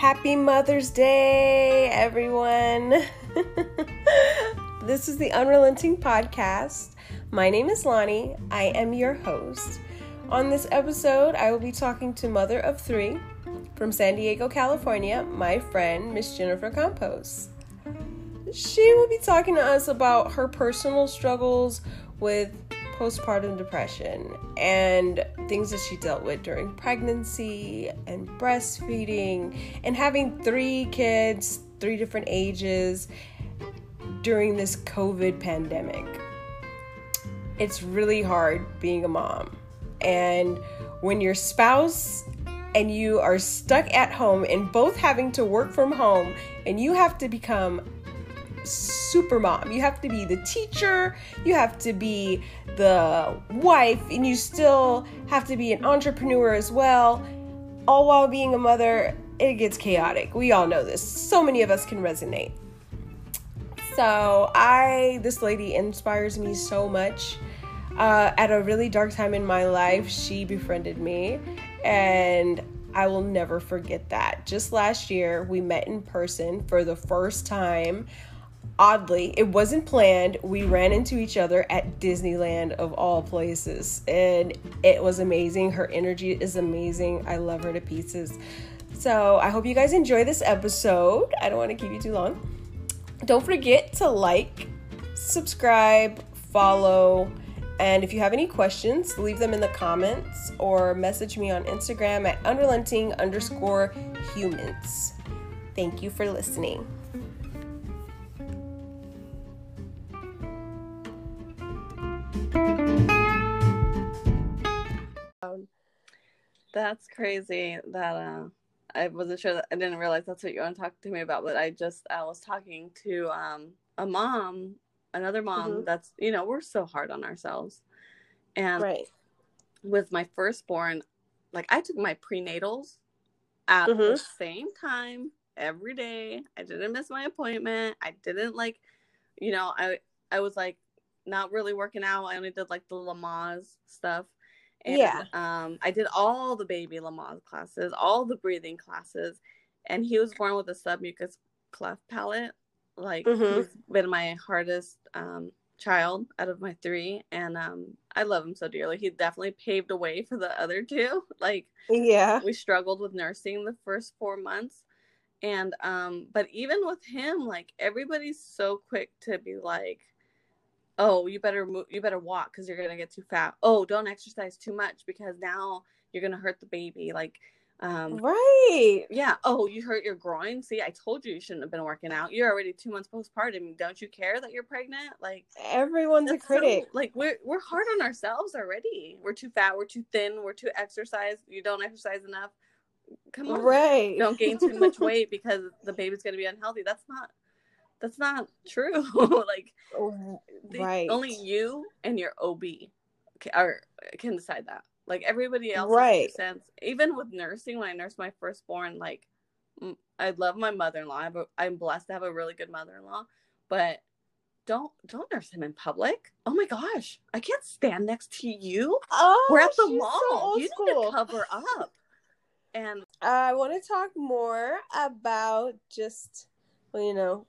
Happy Mother's Day, everyone. this is the Unrelenting Podcast. My name is Lonnie. I am your host. On this episode, I will be talking to mother of three from San Diego, California, my friend, Miss Jennifer Campos. She will be talking to us about her personal struggles with postpartum depression and things that she dealt with during pregnancy and breastfeeding and having three kids, three different ages during this COVID pandemic. It's really hard being a mom. And when your spouse and you are stuck at home and both having to work from home and you have to become super mom. You have to be the teacher, you have to be the wife, and you still have to be an entrepreneur as well, all while being a mother. It gets chaotic. We all know this. So many of us can resonate. So, I, this lady inspires me so much. Uh, at a really dark time in my life, she befriended me, and I will never forget that. Just last year, we met in person for the first time oddly, it wasn't planned. We ran into each other at Disneyland of all places, and it was amazing. Her energy is amazing. I love her to pieces. So, I hope you guys enjoy this episode. I don't want to keep you too long. Don't forget to like, subscribe, follow, and if you have any questions, leave them in the comments or message me on Instagram at unrelenting underscore humans. Thank you for listening. That's crazy that uh I wasn't sure that I didn't realize that's what you want to talk to me about, but I just I was talking to um a mom, another mom mm-hmm. that's you know, we're so hard on ourselves. And right. with my firstborn, like I took my prenatals at mm-hmm. the same time every day. I didn't miss my appointment. I didn't like you know, I I was like not really working out. I only did like the Lamaze stuff. And, yeah. Um, I did all the baby Lamaze classes, all the breathing classes, and he was born with a submucous cleft palate. Like mm-hmm. he's been my hardest um, child out of my three, and um, I love him so dearly. He definitely paved a way for the other two. Like, yeah, we struggled with nursing the first four months, and um, but even with him, like everybody's so quick to be like, oh you better move you better walk because you're gonna get too fat. Oh don't exercise too much because now you're gonna hurt the baby like um right. yeah oh you hurt your groin? See i told you you shouldn't have been working out. You're already two months postpartum. Don't you care that you're pregnant? Like everyone's a critic so, like we're we're hard on ourselves already. We're too fat we're too thin we're too exercised you don't exercise enough. Come on. Right. Don't gain too much weight because the baby's going to be unhealthy. That's not that's not true. like, oh, right? Only you and your OB can, are, can decide that. Like everybody else, right? Sense. Even with nursing, when I nursed my firstborn, like I love my mother-in-law. i am blessed to have a really good mother-in-law, but don't don't nurse him in public. Oh my gosh, I can't stand next to you. Oh, we're at the mall. So you school. need to cover up. And I want to talk more about just well, you know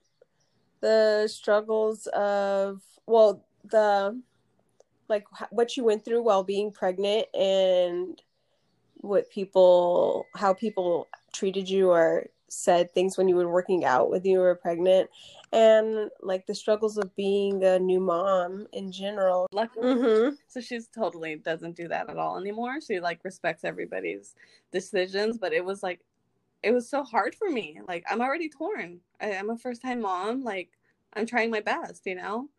the struggles of well the like what you went through while being pregnant and what people how people treated you or said things when you were working out when you were pregnant and like the struggles of being a new mom in general luckily mm-hmm. so she's totally doesn't do that at all anymore she like respects everybody's decisions but it was like it was so hard for me. Like I'm already torn. I, am a first time mom. Like I'm trying my best, you know.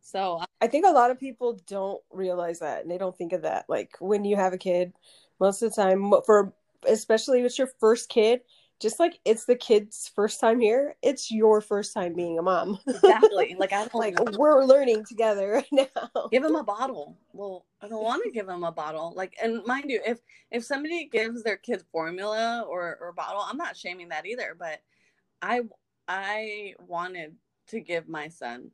So I think a lot of people don't realize that, and they don't think of that. Like when you have a kid, most of the time, for especially if it's your first kid, just like it's the kid's first time here, it's your first time being a mom. exactly. Like I don't like know. we're learning together right now. Give him a bottle. Well, I don't want to give him a bottle. Like, and mind you, if if somebody gives their kid formula or or bottle, I'm not shaming that either. But I I wanted to give my son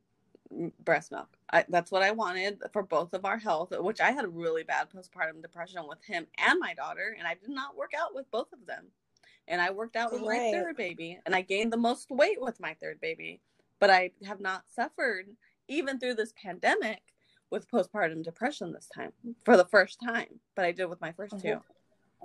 breast milk. I, that's what I wanted for both of our health, which I had a really bad postpartum depression with him and my daughter, and I did not work out with both of them And I worked out with right. my third baby and I gained the most weight with my third baby. But I have not suffered, even through this pandemic, with postpartum depression this time for the first time. But I did with my 1st two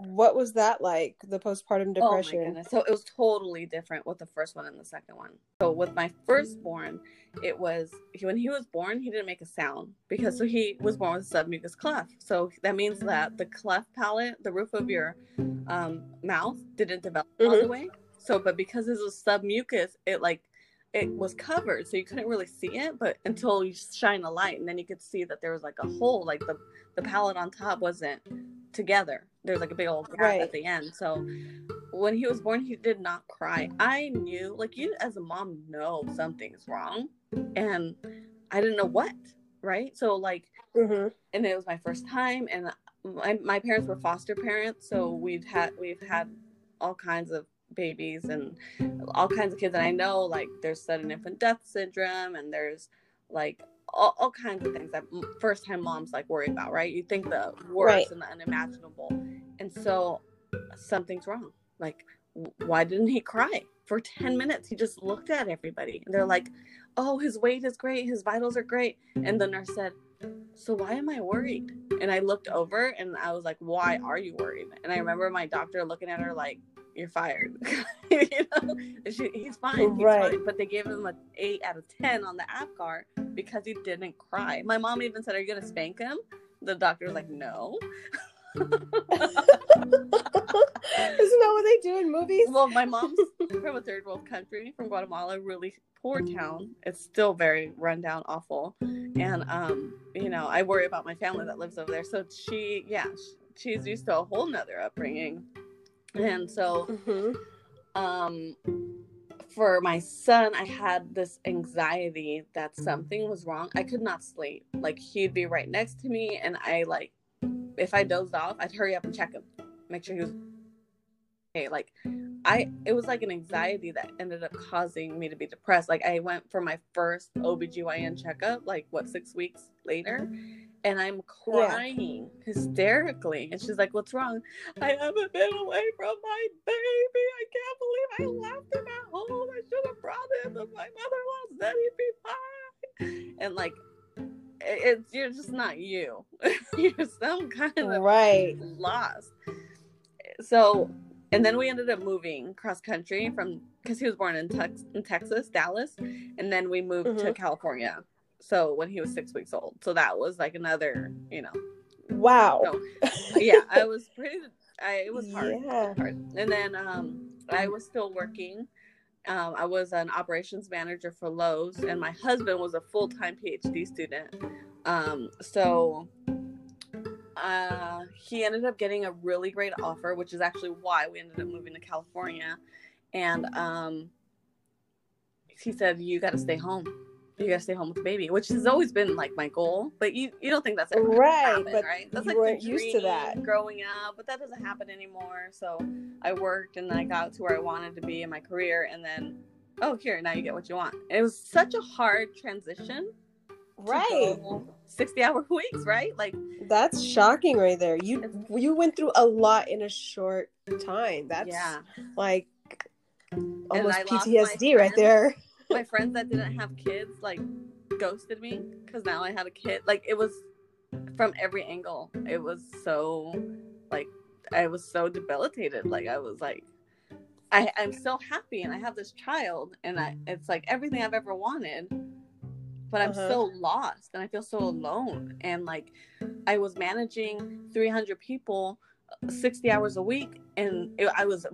what was that like the postpartum depression oh my goodness. so it was totally different with the first one and the second one so with my firstborn it was when he was born he didn't make a sound because so he was born with a submucous cleft so that means that the cleft palate the roof of your um, mouth didn't develop mm-hmm. all the mm-hmm. way so but because it was submucous it like it was covered so you couldn't really see it but until you shine a light and then you could see that there was like a hole like the the palate on top wasn't together there's like a big old gap right. at the end so when he was born he did not cry i knew like you as a mom know something's wrong and i didn't know what right so like mm-hmm. and it was my first time and my, my parents were foster parents so we've had we've had all kinds of babies and all kinds of kids and i know like there's sudden infant death syndrome and there's like all, all kinds of things that first time moms like worry about right you think the worst right. and the unimaginable and so something's wrong like why didn't he cry for 10 minutes he just looked at everybody and they're like oh his weight is great his vitals are great and the nurse said so why am i worried and i looked over and i was like why are you worried and i remember my doctor looking at her like you're fired. you know, she, he's fine. He's right. fine. But they gave him an eight out of ten on the APGAR because he didn't cry. My mom even said, "Are you gonna spank him?" The doctor was like, "No." Isn't that what they do in movies? Well, my mom's from a third world country, from Guatemala, really poor town. It's still very rundown, awful, and um, you know, I worry about my family that lives over there. So she, yeah, she's used to a whole nother upbringing and so, mm-hmm. um, for my son, I had this anxiety that something mm. was wrong. I could not sleep. Like he'd be right next to me, and I like, if I dozed off, I'd hurry up and check him, make sure he was okay. Like, I it was like an anxiety that ended up causing me to be depressed. Like I went for my first OBGYN checkup, like what six weeks later, and I'm crying yeah. hysterically. And she's like, What's wrong? I haven't been away from my baby. I can't believe I left him at home. I should have brought him. If my mother-in-law said he'd be fine. And like, it's you're just not you. you're some kind of right lost. So, and then we ended up moving cross country from because he was born in, Tex- in Texas, Dallas, and then we moved mm-hmm. to California so when he was six weeks old. So that was like another, you know. Wow. So, yeah, I was pretty. I it was hard. Yeah. hard. And then um, I was still working. Um, I was an operations manager for Lowe's, and my husband was a full time PhD student. Um, so uh, he ended up getting a really great offer, which is actually why we ended up moving to California. And um, he said, "You got to stay home." You gotta stay home with the baby, which has mm-hmm. always been like my goal. But you you don't think that's ever right, happen, but right? That's you like weren't used to that growing up, but that doesn't happen anymore. So I worked and I got to where I wanted to be in my career, and then oh here now you get what you want. And it was such a hard transition. Right. 60 hour weeks, right? Like that's shocking right there. You you went through a lot in a short time. That's yeah. like almost PTSD right there my friends that didn't have kids like ghosted me because now I had a kid. Like it was from every angle. It was so like I was so debilitated. Like I was like I, I'm so happy and I have this child and I it's like everything I've ever wanted. But I'm uh-huh. so lost and I feel so alone. And like I was managing 300 people 60 hours a week and it, I was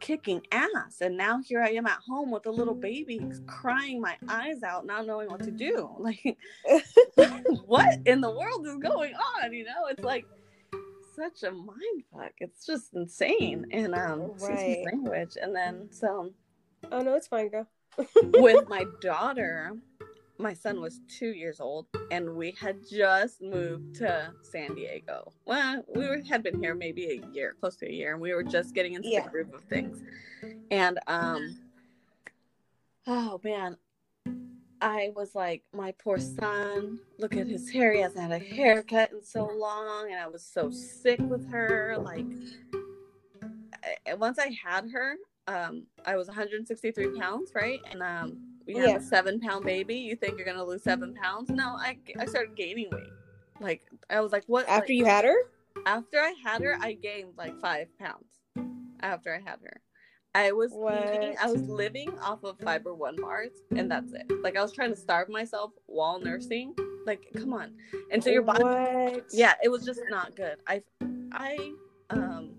kicking ass. And now here I am at home with a little baby crying my eyes out, not knowing what to do. Like, what in the world is going on? You know, it's like such a mind fuck. It's just insane. And, um, right. language. And then, so. Oh, no, it's fine, girl. with my daughter, my son was two years old and we had just moved to San Diego. Well, we were, had been here maybe a year, close to a year, and we were just getting into yeah. the groove of things. And um, oh man, I was like, my poor son, look at his hair. He hasn't had a haircut in so long, and I was so sick with her. Like, once I had her, um, I was 163 pounds, right? And um, we have yeah. a seven pound baby. You think you're gonna lose seven pounds? No, I I started gaining weight. Like I was like, what? After like, you had her? After I had her, I gained like five pounds. After I had her, I was eating, I was living off of fiber one bars, and that's it. Like I was trying to starve myself while nursing. Like, come on. And so your body, what? yeah, it was just not good. I, I, um,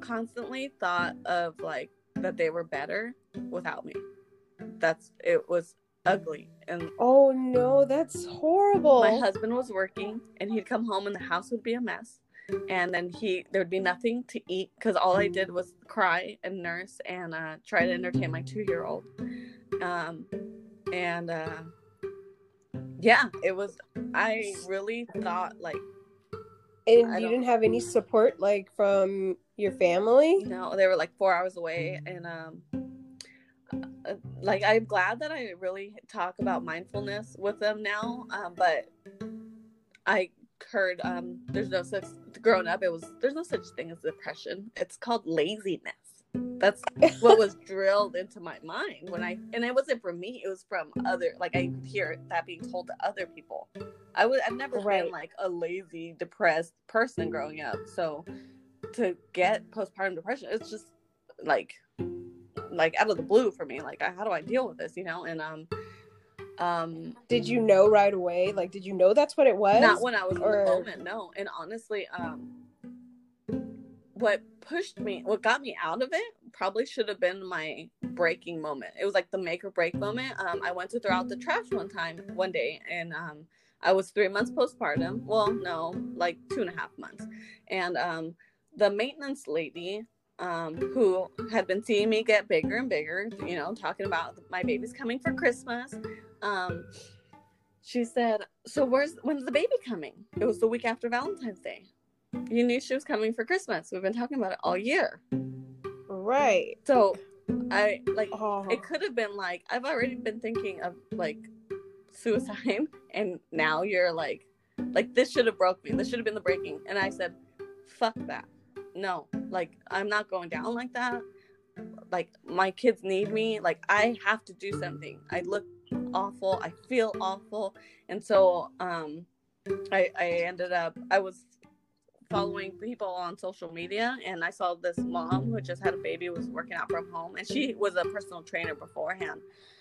constantly thought of like that they were better without me. That's it was ugly and oh no, that's horrible. My husband was working and he'd come home and the house would be a mess. And then he there'd be nothing to eat because all I did was cry and nurse and uh, try to entertain my two year old. Um, and uh, yeah, it was. I really thought like. And you didn't have any support like from your family? No, they were like four hours away, and um, like I'm glad that I really talk about mindfulness with them now. Um, but I heard um, there's no such growing up. It was there's no such thing as depression. It's called laziness. That's what was drilled into my mind when I and it wasn't from me. It was from other like I hear that being told to other people. I would I've never right. been like a lazy, depressed person growing up. So to get postpartum depression, it's just like like out of the blue for me. Like how do I deal with this? You know? And um um did you know right away like did you know that's what it was not when i was or... in the moment no and honestly um what pushed me, what got me out of it, probably should have been my breaking moment. It was like the make or break moment. Um, I went to throw out the trash one time, one day, and um, I was three months postpartum. Well, no, like two and a half months. And um, the maintenance lady, um, who had been seeing me get bigger and bigger, you know, talking about my baby's coming for Christmas. Um, she said, "So where's when's the baby coming?" It was the week after Valentine's Day you knew she was coming for Christmas. We've been talking about it all year. Right. So I like oh. it could have been like I've already been thinking of like suicide and now you're like like this should have broke me. This should have been the breaking. And I said, fuck that. No, like I'm not going down like that. Like my kids need me. Like I have to do something. I look awful. I feel awful. And so um I I ended up I was following people on social media and I saw this mom who just had a baby was working out from home and she was a personal trainer beforehand.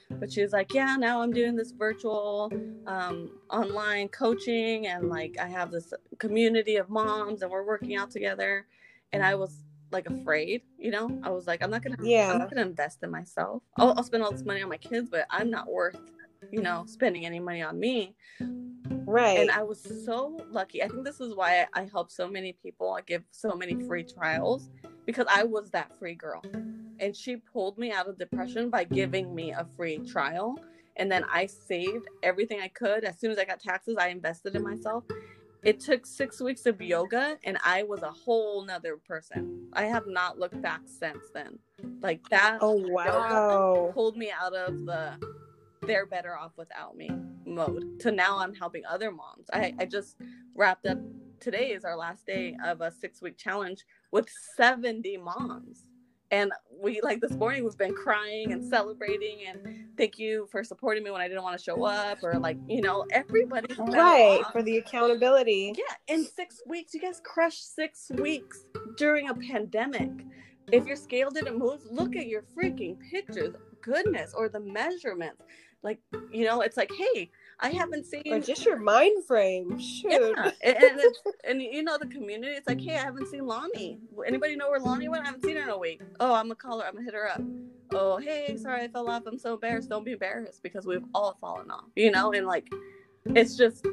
But she was like, Yeah, now I'm doing this virtual um, online coaching and like I have this community of moms and we're working out together. And I was like afraid, you know? I was like, I'm not gonna yeah. I'm not gonna invest in myself. I'll, I'll spend all this money on my kids, but I'm not worth, you know, spending any money on me. Right. And I was so lucky. I think this is why I help so many people. I give so many free trials because I was that free girl. And she pulled me out of depression by giving me a free trial. And then I saved everything I could. As soon as I got taxes, I invested in myself. It took six weeks of yoga and I was a whole nother person. I have not looked back since then. Like that oh wow pulled me out of the they're better off without me mode to now I'm helping other moms. I, I just wrapped up today is our last day of a six week challenge with 70 moms. And we like this morning we've been crying and celebrating and thank you for supporting me when I didn't want to show up or like, you know, everybody right for the accountability. Yeah, in six weeks, you guys crushed six weeks during a pandemic. If your scale didn't move, look at your freaking pictures goodness or the measurements like, you know, it's like, hey, I haven't seen or just your mind frame. Shoot. Yeah. and, and and you know the community. It's like, hey, I haven't seen Lonnie. Anybody know where Lonnie went? I haven't seen her in a week. Oh, I'm gonna call her. I'm gonna hit her up. Oh, hey, sorry, I fell off. I'm so embarrassed. Don't be embarrassed because we've all fallen off. You know, and like, it's just.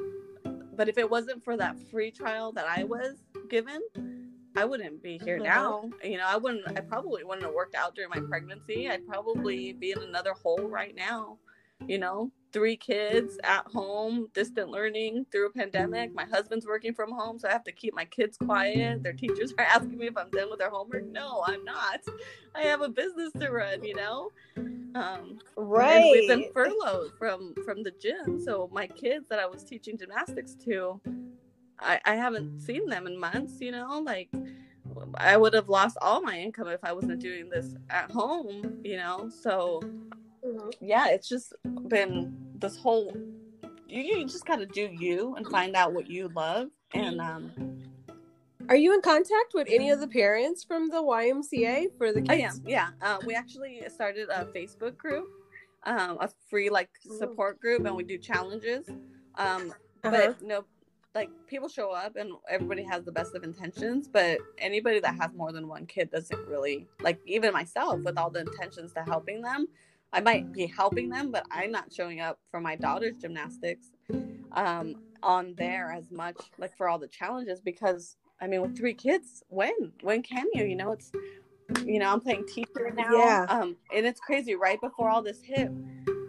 But if it wasn't for that free trial that I was given, I wouldn't be here mm-hmm. now. You know, I wouldn't. I probably wouldn't have worked out during my pregnancy. I'd probably be in another hole right now you know, three kids at home, distant learning through a pandemic. My husband's working from home, so I have to keep my kids quiet. Their teachers are asking me if I'm done with their homework. No, I'm not. I have a business to run, you know. Um, right. we've been furloughed from from the gym, so my kids that I was teaching gymnastics to, I, I haven't seen them in months. You know, like I would have lost all my income if I wasn't doing this at home, you know. So mm-hmm. yeah, it's just been this whole. You, you just got to do you and find out what you love. And um, are you in contact with any of the parents from the YMCA for the kids? I am. Yeah, uh, we actually started a Facebook group, um, a free like support group, and we do challenges. Um, uh-huh. But no, like people show up and everybody has the best of intentions but anybody that has more than one kid doesn't really like even myself with all the intentions to helping them i might be helping them but i'm not showing up for my daughter's gymnastics um on there as much like for all the challenges because i mean with three kids when when can you you know it's you know i'm playing teacher now yeah. um and it's crazy right before all this hit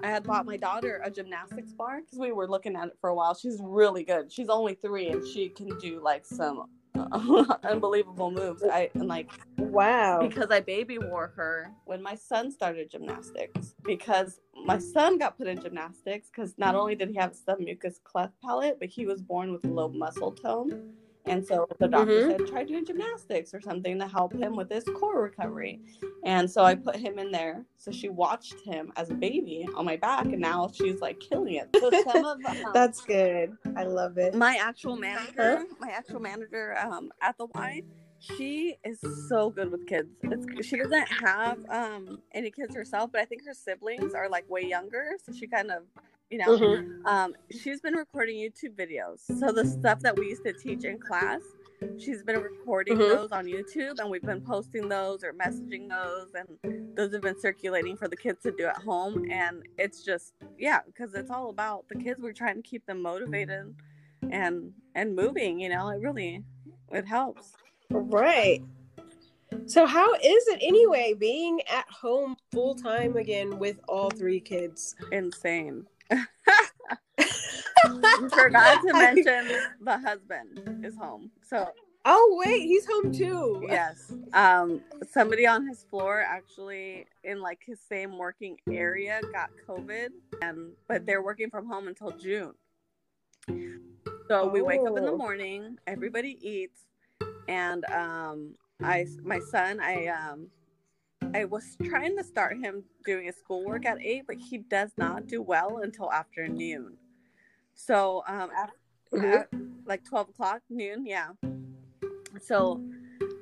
I had bought my daughter a gymnastics bar because we were looking at it for a while. She's really good. She's only three and she can do like some unbelievable moves. I and like wow. because I baby wore her when my son started gymnastics because my son got put in gymnastics because not mm. only did he have submucous cleft palate but he was born with low muscle tone and so the doctor mm-hmm. said, try doing gymnastics or something to help him with his core recovery. And so I put him in there. So she watched him as a baby on my back, and now she's like killing it. So some of um, that's good. I love it. My actual manager, my actual manager um, at the Y, she is so good with kids. It's, she doesn't have um, any kids herself, but I think her siblings are like way younger, so she kind of you know mm-hmm. um, she's been recording youtube videos so the stuff that we used to teach in class she's been recording mm-hmm. those on youtube and we've been posting those or messaging those and those have been circulating for the kids to do at home and it's just yeah because it's all about the kids we're trying to keep them motivated and and moving you know it really it helps right so how is it anyway being at home full time again with all three kids insane forgot to mention the husband is home. So Oh wait, he's home too. Yes. Um somebody on his floor actually in like his same working area got COVID and but they're working from home until June. So we wake up in the oh. morning, everybody eats and um I my son I um I was trying to start him doing his schoolwork at eight, but he does not do well until afternoon. So um, after, mm-hmm. like twelve o'clock noon, yeah. So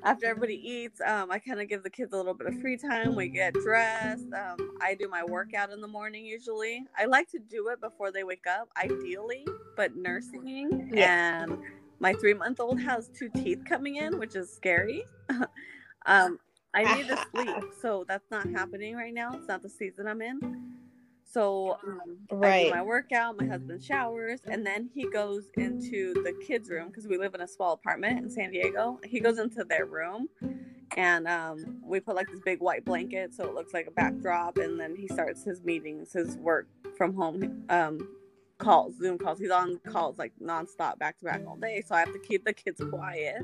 after everybody eats, um, I kind of give the kids a little bit of free time. We get dressed. Um, I do my workout in the morning usually. I like to do it before they wake up, ideally, but nursing yeah. and my three month old has two teeth coming in, which is scary. um, I need to sleep, so that's not happening right now. It's not the season I'm in. So um, right. I do my workout, my husband showers, and then he goes into the kids' room because we live in a small apartment in San Diego. He goes into their room, and um, we put like this big white blanket so it looks like a backdrop. And then he starts his meetings, his work from home um, calls, Zoom calls. He's on calls like nonstop, back to back all day. So I have to keep the kids quiet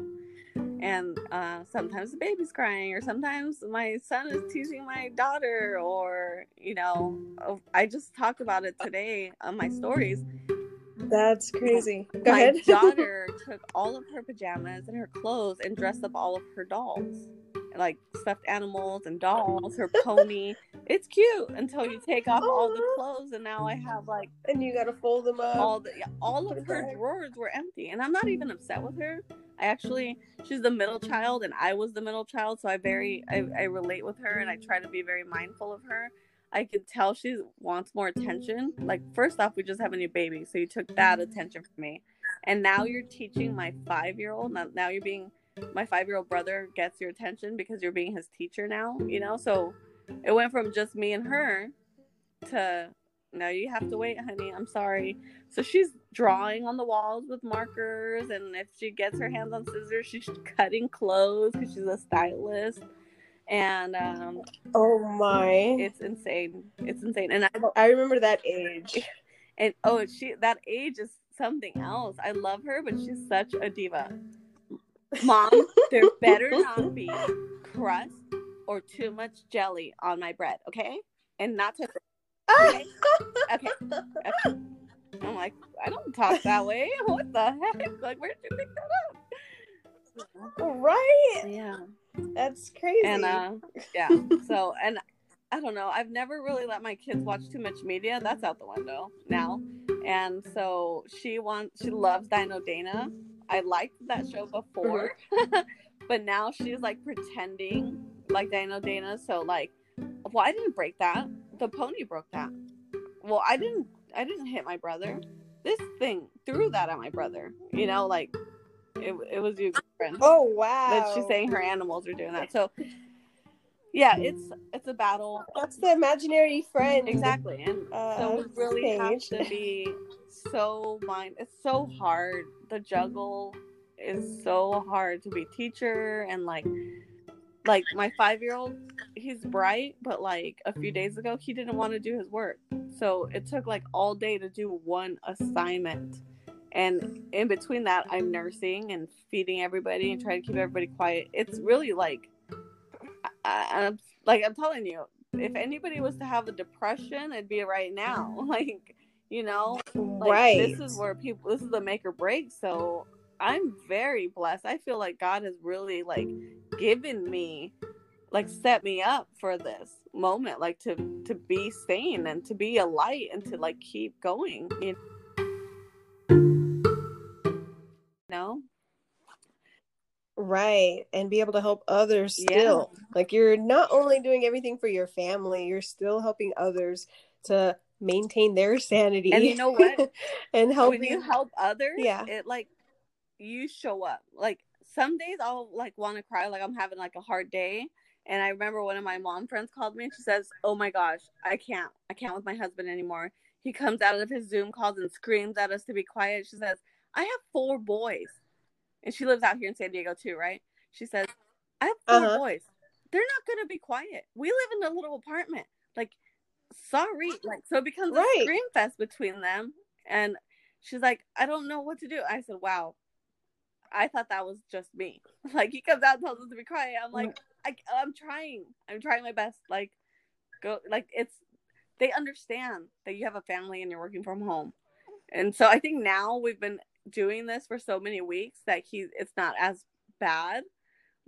and uh, sometimes the baby's crying or sometimes my son is teasing my daughter or you know oh, i just talked about it today on my stories that's crazy Go my ahead. daughter took all of her pajamas and her clothes and dressed up all of her dolls like stuffed animals and dolls, her pony. it's cute until you take off all the clothes, and now I have like and you gotta fold them up. All the all of her drawers were empty, and I'm not even upset with her. I actually she's the middle child, and I was the middle child, so I very I, I relate with her, and I try to be very mindful of her. I could tell she wants more attention. Like first off, we just have a new baby, so you took that attention from me, and now you're teaching my five year old. Now, now you're being my five year old brother gets your attention because you're being his teacher now, you know? So it went from just me and her to now you have to wait, honey. I'm sorry. So she's drawing on the walls with markers, and if she gets her hands on scissors, she's cutting clothes because she's a stylist. And um, oh my, it's insane! It's insane, and I I remember that age. And oh, she that age is something else. I love her, but she's such a diva. Mom, there better not be crust or too much jelly on my bread, okay? And not to. Okay? okay. okay. I'm like, I don't talk that way. What the heck? Like, where did you pick that up? Right? Yeah. That's crazy. And uh yeah. so and I don't know. I've never really let my kids watch too much media. That's out the window now. And so she wants she loves Dino Dana. I liked that show before. but now she's like pretending like Dino Dana. So like well, I didn't break that. The pony broke that. Well, I didn't I didn't hit my brother. This thing threw that at my brother. You know, like it, it was your friend. Oh wow! That she's saying her animals are doing that. So yeah, it's it's a battle. That's the imaginary friend. Exactly, and uh, so we really have to be so mind. It's so hard. The juggle is so hard to be teacher and like like my five year old he's bright but like a few days ago he didn't want to do his work so it took like all day to do one assignment and in between that i'm nursing and feeding everybody and trying to keep everybody quiet it's really like I, i'm like i'm telling you if anybody was to have a depression it'd be right now like you know like, right this is where people this is the make or break so i'm very blessed. I feel like god has really like given me like set me up for this moment like to to be sane and to be a light and to like keep going you know? Right and be able to help others still. Yeah. like you're not only doing everything for your family you're still helping others to maintain their sanity and you know what and help when you help others yeah it like you show up like some days I'll like want to cry, like I'm having like a hard day. And I remember one of my mom friends called me and she says, Oh my gosh, I can't. I can't with my husband anymore. He comes out of his Zoom calls and screams at us to be quiet. She says, I have four boys. And she lives out here in San Diego too, right? She says, I have 4 uh-huh. boys. They're not to be quiet. We live in a little apartment. Like, sorry. Like, so it becomes right. a scream fest between them. And she's like, I don't know what to do. I said, Wow, I thought that was just me. Like he comes out and tells us to be quiet. I'm like, I, I'm trying. I'm trying my best. Like, go. Like it's. They understand that you have a family and you're working from home, and so I think now we've been doing this for so many weeks that he it's not as bad.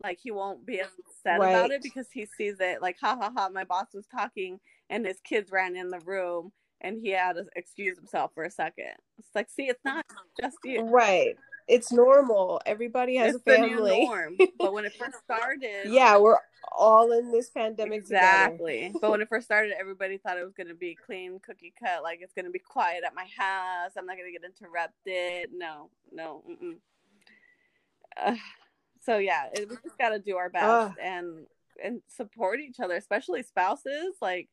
Like he won't be upset right. about it because he sees it like ha ha ha. My boss was talking and his kids ran in the room and he had to excuse himself for a second. It's like, see, it's not just you. Right it's normal. Everybody has it's a family. norm. But when it first started, yeah, we're all in this pandemic exactly. but when it first started, everybody thought it was going to be clean, cookie cut. Like it's going to be quiet at my house. I'm not going to get interrupted. No, no. Uh, so yeah, it, we just got to do our best uh. and and support each other, especially spouses. Like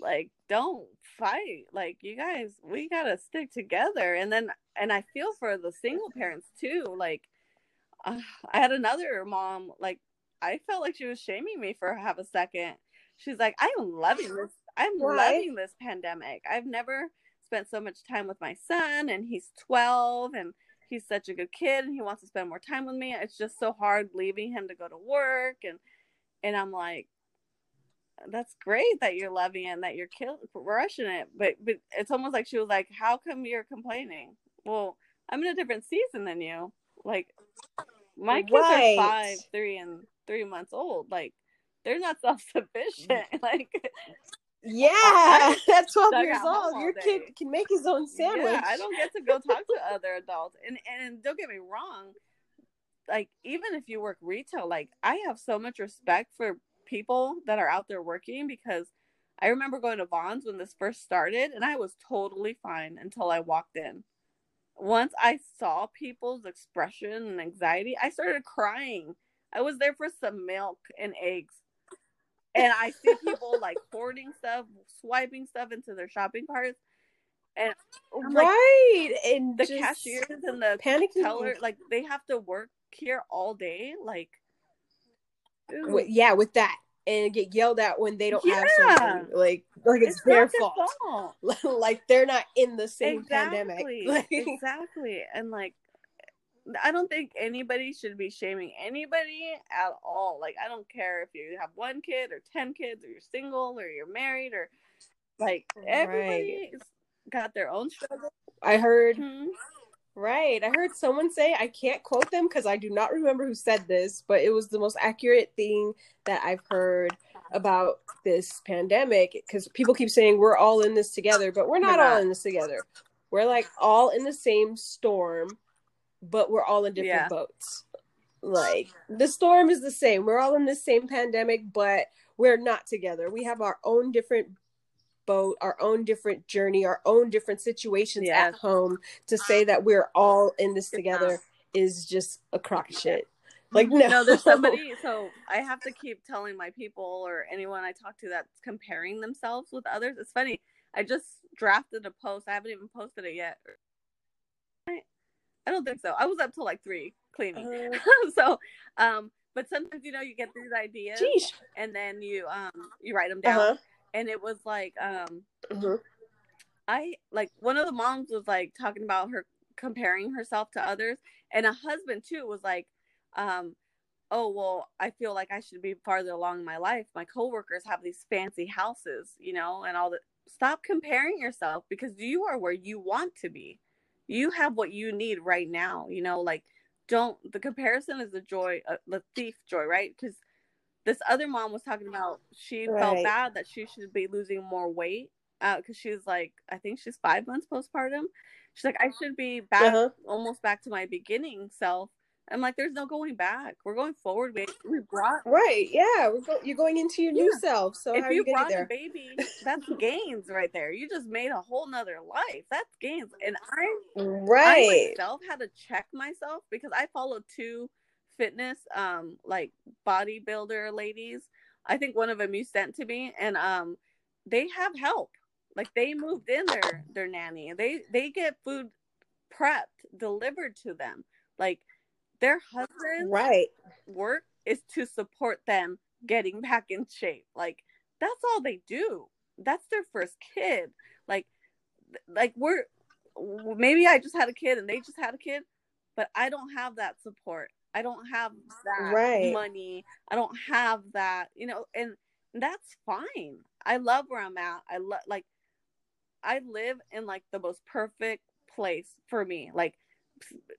like don't fight. Like you guys we gotta stick together. And then and i feel for the single parents too like uh, i had another mom like i felt like she was shaming me for half a second. She's like i'm loving this i'm Why? loving this pandemic. I've never spent so much time with my son and he's 12 and he's such a good kid and he wants to spend more time with me. It's just so hard leaving him to go to work and and i'm like that's great that you're loving it and that you're kill- rushing it. But but it's almost like she was like, How come you're complaining? Well, I'm in a different season than you. Like my kids right. are five, three, and three months old. Like they're not self sufficient. like yeah, at 12 years old, your kid can make his own sandwich. Yeah, I don't get to go talk to other adults. And and don't get me wrong, like even if you work retail, like I have so much respect for people that are out there working because I remember going to Vons when this first started and I was totally fine until I walked in. Once I saw people's expression and anxiety, I started crying. I was there for some milk and eggs. And I see people like hoarding stuff, swiping stuff into their shopping carts. And like, right, and the cashiers and the panicking. teller, like they have to work here all day. Like yeah, with that and get yelled at when they don't yeah. have something. Like like it's, it's their fault. fault. like they're not in the same exactly. pandemic. Like... exactly. And like I don't think anybody should be shaming anybody at all. Like I don't care if you have one kid or 10 kids or you're single or you're married or like everybody's right. got their own struggle. I heard mm-hmm Right. I heard someone say, I can't quote them because I do not remember who said this, but it was the most accurate thing that I've heard about this pandemic because people keep saying we're all in this together, but we're not, we're not, all in this together. We're like all in the same storm, but we're all in different yeah. boats. Like the storm is the same. We're all in the same pandemic, but we're not together. We have our own different boat, our own different journey, our own different situations yeah. at home. To say that we're all in this together is just a crock of shit. Like no. no, there's somebody. So I have to keep telling my people or anyone I talk to that's comparing themselves with others. It's funny. I just drafted a post. I haven't even posted it yet. I, I don't think so. I was up till like three cleaning. Uh, so, um, but sometimes you know you get these ideas, geez. and then you um you write them down. Uh-huh and it was like um mm-hmm. I like one of the moms was like talking about her comparing herself to others and a husband too was like um oh well I feel like I should be farther along in my life. My coworkers have these fancy houses you know and all that stop comparing yourself because you are where you want to be. You have what you need right now you know like don't the comparison is the joy uh, the thief joy right? Because this other mom was talking about she right. felt bad that she should be losing more weight because uh, she's like I think she's five months postpartum. She's like I should be back uh-huh. almost back to my beginning self. I'm like, there's no going back. We're going forward. We, we brought right, yeah. We're go- you're going into your yeah. new self. So if you, you brought a baby, that's gains right there. You just made a whole nother life. That's gains. And I right I myself had to check myself because I followed two fitness um like bodybuilder ladies i think one of them you sent to me and um they have help. Like they moved in their their nanny they they get food prepped delivered to them. Like their husband right. work is to support them getting back in shape. Like that's all they do. That's their first kid. Like like we're maybe i just had a kid and they just had a kid but i don't have that support I don't have that right. money. I don't have that, you know, and that's fine. I love where I'm at. I love like I live in like the most perfect place for me. Like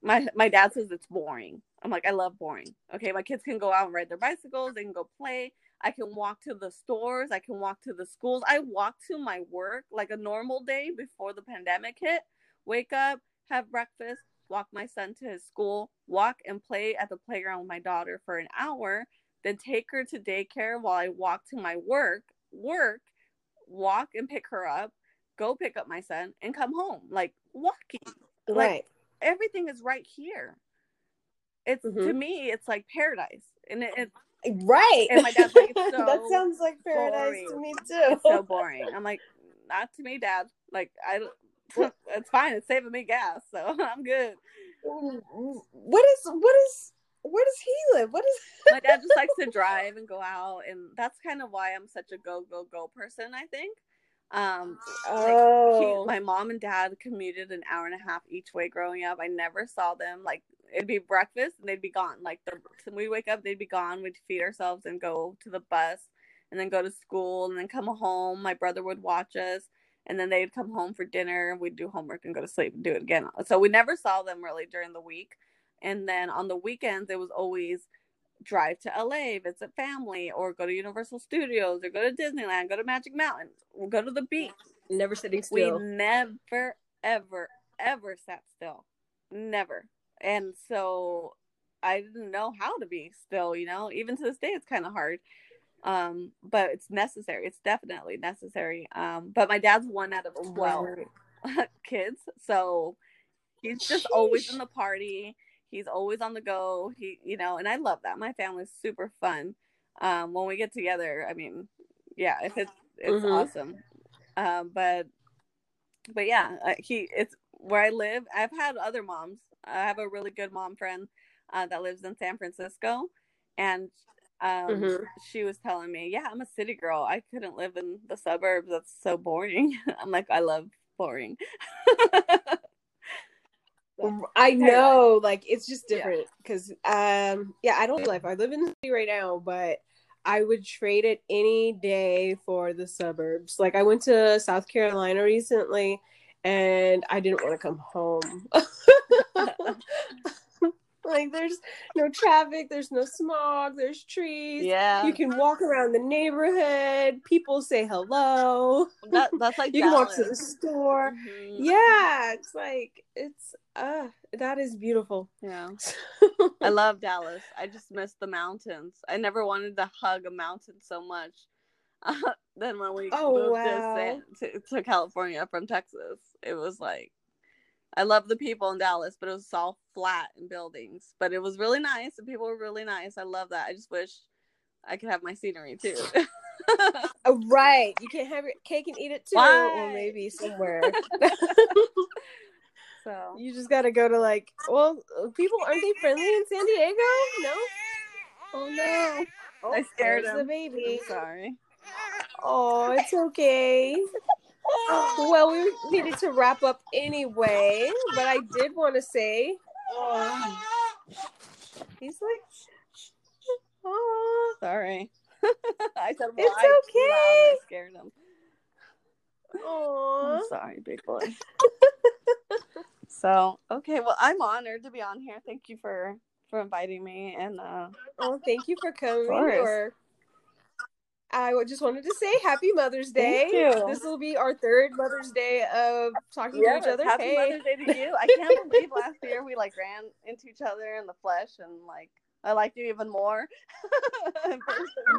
my my dad says it's boring. I'm like I love boring. Okay, my kids can go out and ride their bicycles, they can go play. I can walk to the stores, I can walk to the schools. I walk to my work like a normal day before the pandemic hit. Wake up, have breakfast, walk my son to his school, walk and play at the playground with my daughter for an hour, then take her to daycare while I walk to my work, work, walk and pick her up, go pick up my son, and come home. Like walking. Right. Like everything is right here. It's mm-hmm. to me, it's like paradise. And it, it Right. And my dad's like, so that sounds like paradise boring. to me too. It's so boring. I'm like, not to me, dad. Like I it's fine. It's saving me gas, so I'm good. What is what is where does he live? What is my dad just likes to drive and go out, and that's kind of why I'm such a go go go person. I think. Um, oh. Like he, my mom and dad commuted an hour and a half each way growing up. I never saw them. Like it'd be breakfast and they'd be gone. Like the we wake up, they'd be gone. We'd feed ourselves and go to the bus, and then go to school, and then come home. My brother would watch us and then they'd come home for dinner and we'd do homework and go to sleep and do it again so we never saw them really during the week and then on the weekends it was always drive to LA, visit family, or go to Universal Studios, or go to Disneyland, go to Magic Mountain, or go to the beach. Never sitting still. We never, ever, ever sat still. Never. And so I didn't know how to be still, you know, even to this day, it's kind of hard um but it's necessary. It's definitely necessary. Um but my dad's one out of 12 kids. So he's just Sheesh. always in the party. He's always on the go. He you know and i love that. My family's super fun. Um when we get together i mean yeah if it's it's mm-hmm. awesome. Um but but yeah uh, he it's where i live. I've had other moms. I have a really good mom friend uh, that lives in san francisco. And um, mm-hmm. she was telling me, "Yeah, I'm a city girl. I couldn't live in the suburbs. That's so boring." I'm like, "I love boring." I know, like it's just different because, yeah. um, yeah, I don't live. I live in the city right now, but I would trade it any day for the suburbs. Like I went to South Carolina recently, and I didn't want to come home. like there's no traffic, there's no smog, there's trees. Yeah. You can walk around the neighborhood, people say hello. That, that's like you Dallas. can walk to the store. Mhm. Yeah, it's like it's uh that is beautiful. Yeah. I love Dallas. I just miss the mountains. I never wanted to hug a mountain so much. Uh, then when we Oh, moved wow. to, to to California from Texas, it was like I love the people in Dallas, but it was all flat and buildings. But it was really nice, and people were really nice. I love that. I just wish I could have my scenery too. Oh, right. You can't have your cake and eat it too. Why? Or maybe somewhere. so you just gotta go to like well people aren't they friendly in San Diego? No? Oh no. Oh, I scared him. the baby. I'm sorry. Oh, it's okay. Well, we needed to wrap up anyway, but I did want to say, oh, he's like, oh, Sorry. I said It's why okay. I scared him. I'm oh. sorry, big boy. so okay, well, I'm honored to be on here. Thank you for for inviting me, and uh, Oh, thank you for coming. course. Or I just wanted to say Happy Mother's Day. Thank you. This will be our third Mother's Day of talking yes, to each other. happy hey. Mother's Day to you. I can't believe last year we like ran into each other in the flesh, and like I liked you even more.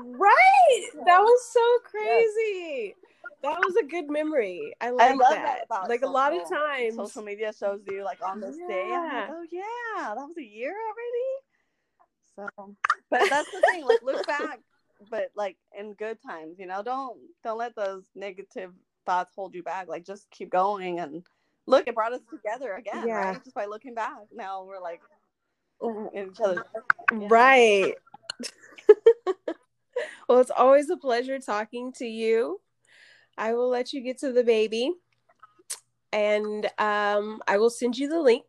Right. That was so crazy. That was a good memory. I like I love that. that like a lot of times. Social media shows you like on this day. I'm like, Yeah. oh yeah, that was a year already. So, but that's the thing. Like, look back, but like in good times, you know, don't don't let those negative thoughts hold you back. Like, just keep going and look. It brought us together again, Yeah. right? Just by looking back. Now we're like in each other's. Yeah. Right. well, it's always a pleasure talking to you. I will let you get to the baby and um, I will send you the link.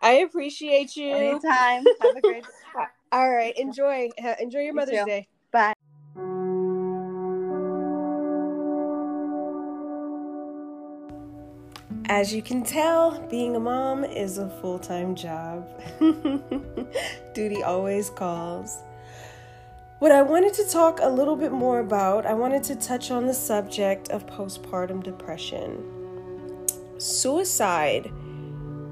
I appreciate you. Anytime. Have a great. All right, enjoy. Enjoy your You Mother's too. Day. Bye. As you can tell, being a mom is a full time job. Duty always calls. What I wanted to talk a little bit more about, I wanted to touch on the subject of postpartum depression. Suicide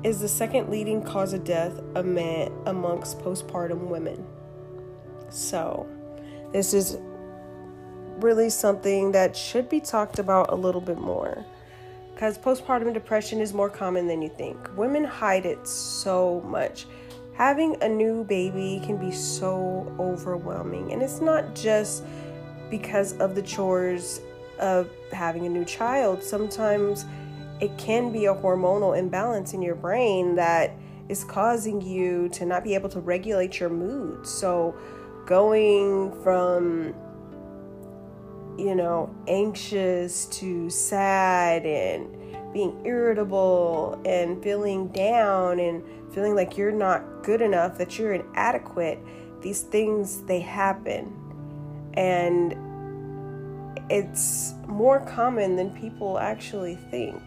is the second leading cause of death ama- amongst postpartum women. So, this is really something that should be talked about a little bit more because postpartum depression is more common than you think. Women hide it so much. Having a new baby can be so overwhelming, and it's not just because of the chores of having a new child. Sometimes it can be a hormonal imbalance in your brain that is causing you to not be able to regulate your mood. So, going from you know, anxious to sad and being irritable and feeling down and feeling like you're not good enough, that you're inadequate. These things, they happen. And it's more common than people actually think.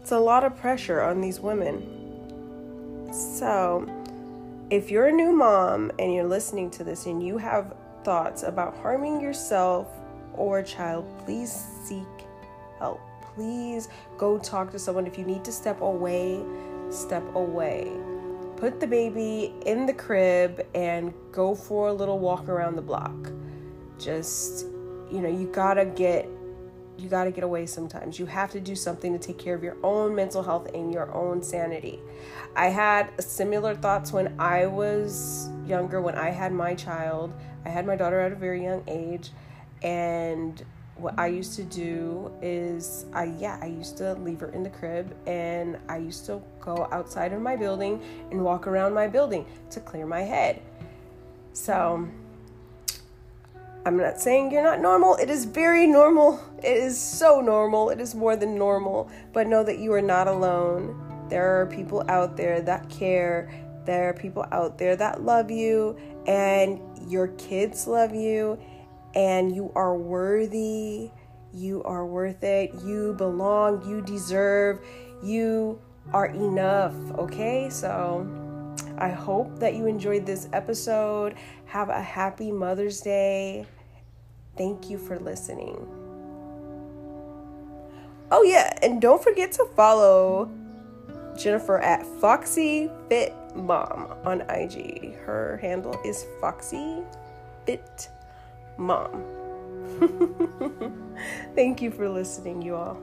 It's a lot of pressure on these women. So, if you're a new mom and you're listening to this and you have thoughts about harming yourself or a child, please seek help. Please go talk to someone. If you need to step away, step away. Put the baby in the crib and go for a little walk around the block. Just, you know, you gotta get you got to get away sometimes. You have to do something to take care of your own mental health and your own sanity. I had similar thoughts when I was younger, when I had my child. I had my daughter at a very young age. And what I used to do is, I yeah, I used to leave her in the crib and I used to go outside of my building and walk around my building to clear my head. So, I'm not saying you're not normal. It is very normal. It is so normal. It is more than normal. But know that you are not alone. There are people out there that care. There are people out there that love you, and your kids love you, and you are worthy. You are worth it. You belong. You deserve. You are enough. Okay? So I hope that you enjoyed this episode. Have a happy Mother's Day. Thank you for listening. Oh, yeah, and don't forget to follow Jennifer at Foxy Fit Mom on IG. Her handle is Foxy Fit Mom. Thank you for listening, you all.